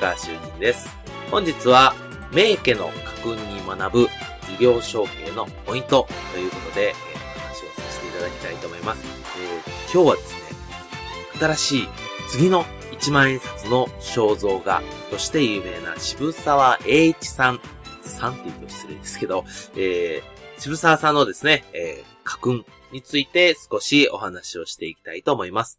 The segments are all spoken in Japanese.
高橋修人です。本日は、名家の家訓に学ぶ事業承継のポイントということで、えー、話をさせていただきたいと思います。えー、今日はですね、新しい次の1万円札の肖像画として有名な渋沢栄一さん、さんって言うと失礼ですけど、えー、渋沢さんのですね、えー、家訓について少しお話をしていきたいと思います。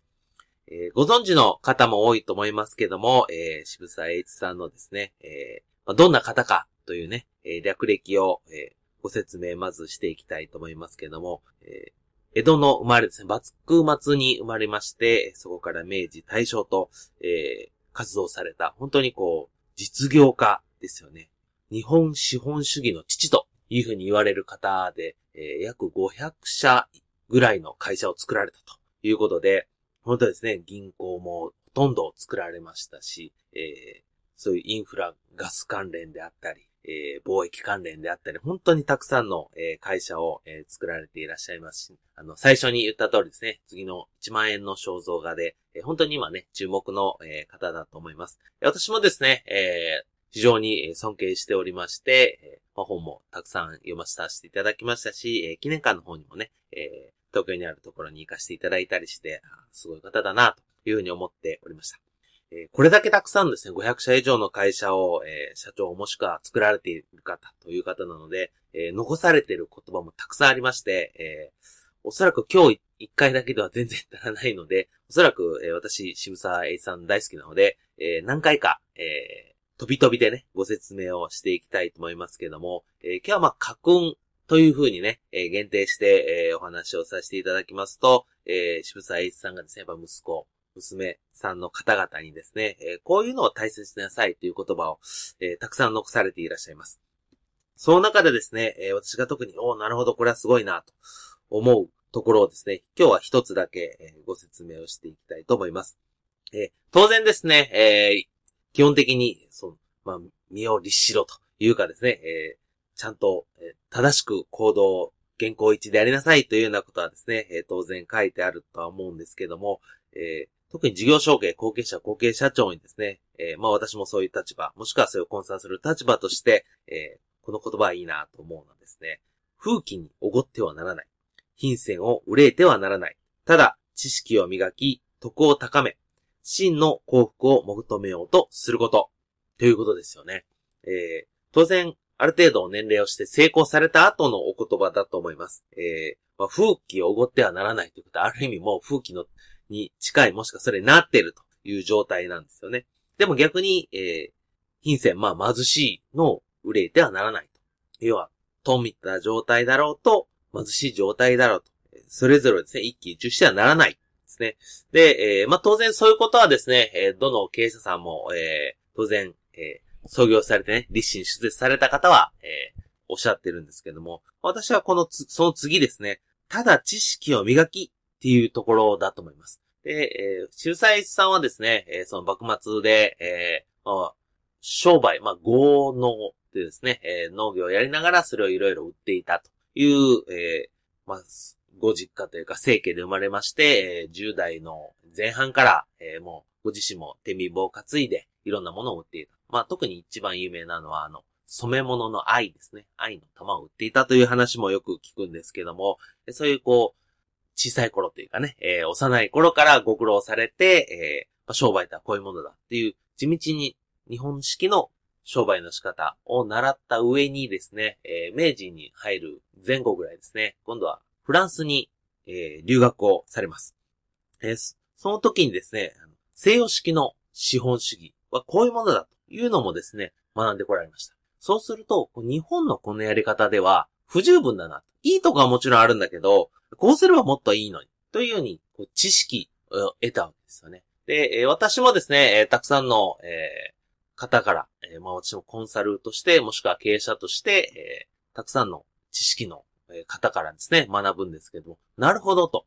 えー、ご存知の方も多いと思いますけども、えー、渋沢栄一さんのですね、えー、どんな方かというね、え、略歴を、え、ご説明まずしていきたいと思いますけども、え、江戸の生まれですね、幕末に生まれまして、そこから明治、大正と、え、活動された、本当にこう、実業家ですよね。日本資本主義の父というふうに言われる方で、えー、約500社ぐらいの会社を作られたということで、本当ですね、銀行もほとんど作られましたし、えー、そういうインフラ、ガス関連であったり、えー、貿易関連であったり、本当にたくさんの、えー、会社を、えー、作られていらっしゃいますし、あの、最初に言った通りですね、次の1万円の肖像画で、えー、本当に今ね、注目の、えー、方だと思います。私もですね、えー、非常に尊敬しておりまして、えー、本もたくさん読ませさせていただきましたし、えー、記念館の方にもね、えー、東京にあるところに行かせていただいたりして、すごい方だな、というふうに思っておりました。え、これだけたくさんですね、500社以上の会社を、え、社長もしくは作られている方という方なので、え、残されている言葉もたくさんありまして、えおそらく今日一回だけでは全然足らないので、おそらく、え私、渋沢栄さん大好きなので、え何回か、えー飛び飛びでね、ご説明をしていきたいと思いますけども、え今日はまあ、家訓という風にね、えー、限定して、えー、お話をさせていただきますと、えー、渋沢栄一さんがですね、やっぱ息子、娘さんの方々にですね、えー、こういうのを大切になさいという言葉を、えー、たくさん残されていらっしゃいます。その中でですね、えー、私が特に、おなるほど、これはすごいな、と思うところをですね、今日は一つだけ、えー、ご説明をしていきたいと思います。えー、当然ですね、えー、基本的に、その、まあ、身を律しろというかですね、えちゃんと、え正しく行動、原稿一でやりなさいというようなことはですね、え当然書いてあるとは思うんですけども、えー、特に事業承継、後継者、後継社長にですね、えー、まあ私もそういう立場、もしくはそれをコンサルする立場として、えー、この言葉はいいなと思うのはですね、風紀におごってはならない。品線を憂えてはならない。ただ、知識を磨き、徳を高め、真の幸福を求めようとすること。ということですよね。えー、当然、ある程度年齢をして成功された後のお言葉だと思います。えー、まあ、風紀をおごってはならないということは、ある意味もう風紀の、に近い、もしくはそれになっているという状態なんですよね。でも逆に、えー、品線、まあ貧しいのを憂えてはならないと。要は、富った状態だろうと、貧しい状態だろうと。それぞれですね、一喜一憂してはならない。ですね。で、えー、まあ当然そういうことはですね、えー、どの経営者さんも、えー、当然、えー、創業されてね、立身出絶された方は、えー、おっしゃってるんですけども、私はこのつ、その次ですね、ただ知識を磨きっていうところだと思います。で、えー、秀才さんはですね、えー、その幕末で、えー、まあ、商売、まあ、豪農でですね、えー、農業をやりながらそれをいろいろ売っていたという、えー、まあ、ご実家というか、生家で生まれまして、えー、10代の前半から、えー、もう、ご自身も手身棒を担いで、いろんなものを売っていた。まあ特に一番有名なのは、あの、染め物の愛ですね。愛の玉を売っていたという話もよく聞くんですけども、そういうこう、小さい頃というかね、えー、幼い頃からご苦労されて、えー、まあ、商売とはこういうものだっていう、地道に日本式の商売の仕方を習った上にですね、えー、明治に入る前後ぐらいですね、今度はフランスに、えー、留学をされます。えー、その時にですね、西洋式の資本主義はこういうものだというのもですね、学んでこられました。そうすると、日本のこのやり方では不十分だな。いいとこはもちろんあるんだけど、こうすればもっといいのに。というように、知識を得たわけですよね。で、私もですね、たくさんの、え、方から、え、まあ私もコンサルとして、もしくは経営者として、え、たくさんの知識の方からですね、学ぶんですけども、なるほどと。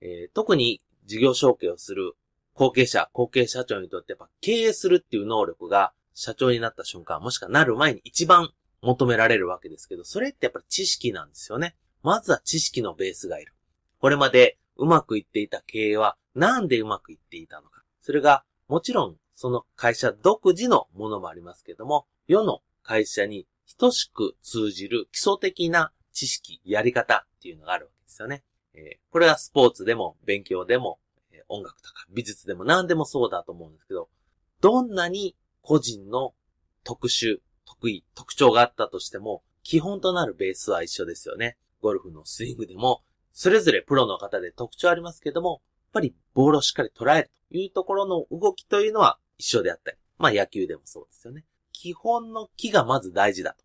え、特に事業承継をする後継者、後継社長にとってやっぱ経営するっていう能力が社長になった瞬間、もしくはなる前に一番求められるわけですけど、それってやっぱり知識なんですよね。まずは知識のベースがいる。これまでうまくいっていた経営はなんでうまくいっていたのか。それがもちろんその会社独自のものもありますけども、世の会社に等しく通じる基礎的な知識、やり方っていうのがあるわけですよね。えー、これはスポーツでも勉強でも、音楽とか美術でも何でもそうだと思うんですけど、どんなに個人の特殊、得意、特徴があったとしても、基本となるベースは一緒ですよね。ゴルフのスイングでも、それぞれプロの方で特徴ありますけども、やっぱりボールをしっかり捉えるというところの動きというのは一緒であったり。まあ野球でもそうですよね。基本の木がまず大事だと。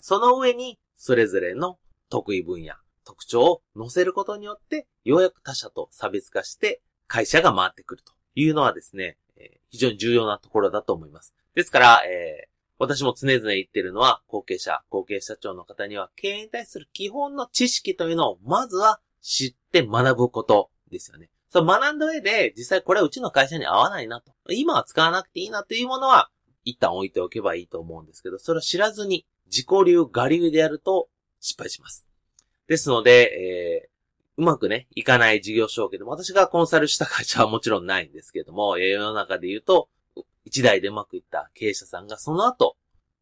その上に、それぞれの得意分野、特徴を乗せることによって、ようやく他社と差別化して会社が回ってくるというのはですね、え、非常に重要なところだと思います。ですから、えー、私も常々言ってるのは、後継者、後継社長の方には、経営に対する基本の知識というのを、まずは知って学ぶことですよね。そう、学んだ上で、実際これはうちの会社に合わないなと。今は使わなくていいなというものは、一旦置いておけばいいと思うんですけど、それを知らずに、自己流、我流でやると、失敗します。ですので、えー、うまくね、いかない事業承継でも、私がコンサルした会社はもちろんないんですけども、世の中で言うと、一代でうまくいった経営者さんが、その後、やっ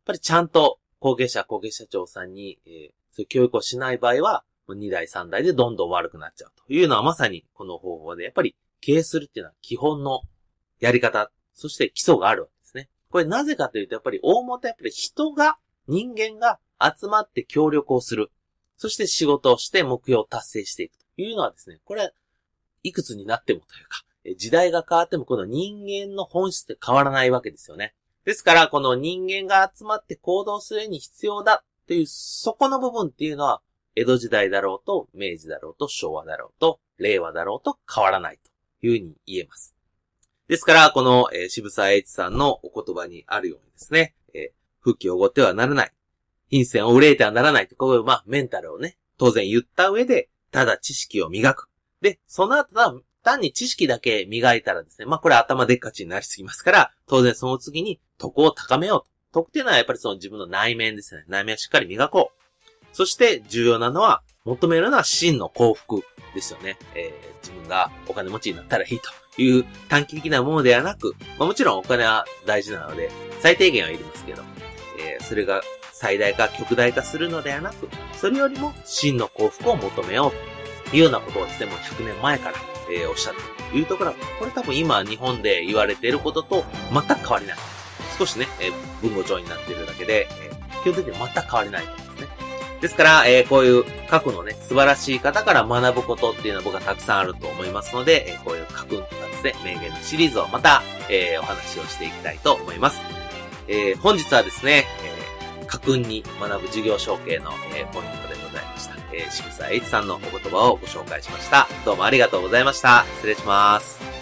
ぱりちゃんと後継者、後継社長さんに、えー、そういう教育をしない場合は、二代、三代でどんどん悪くなっちゃうというのはまさにこの方法で、やっぱり経営するっていうのは基本のやり方、そして基礎があるわけですね。これなぜかというと、やっぱり大元やっぱり人が、人間が集まって協力をする。そして仕事をして目標を達成していくというのはですね、これ、いくつになってもというか、時代が変わってもこの人間の本質って変わらないわけですよね。ですから、この人間が集まって行動するに必要だっていう、そこの部分っていうのは、江戸時代だろうと、明治だろうと、昭和だろうと、令和だろうと変わらないというふうに言えます。ですから、この、えー、渋沢栄一さんのお言葉にあるようにですね、えー、復帰をごってはならない。品線を憂えてはならないと、こういう、まあ、メンタルをね、当然言った上で、ただ知識を磨く。で、その後は、単に知識だけ磨いたらですね、まあこれ頭でっかちになりすぎますから、当然その次に徳を高めようと。徳っていうのはやっぱりその自分の内面ですね。内面をしっかり磨こう。そして重要なのは、求めるのは真の幸福ですよね。えー、自分がお金持ちになったらいいという短期的なものではなく、まあ、もちろんお金は大事なので、最低限はいりますけど、えー、それが最大化、極大化するのではなく、それよりも真の幸福を求めようというようなことをですね、もう100年前からえー、おっしゃってというところは、これ多分今日本で言われていることと全く変わりない。少しね、えー、文語帳になっているだけで、えー、基本的に全く変わりないと思うんですね。ですから、えー、こういう過去のね、素晴らしい方から学ぶことっていうのは僕はたくさんあると思いますので、えー、こういう書くとかですね、名言のシリーズをまた、えー、お話をしていきたいと思います。えー、本日はですね、えー、家訓に学ぶ授業承継の、えー、ポイントでございました。えー、渋沢栄一さんのお言葉をご紹介しました。どうもありがとうございました。失礼します。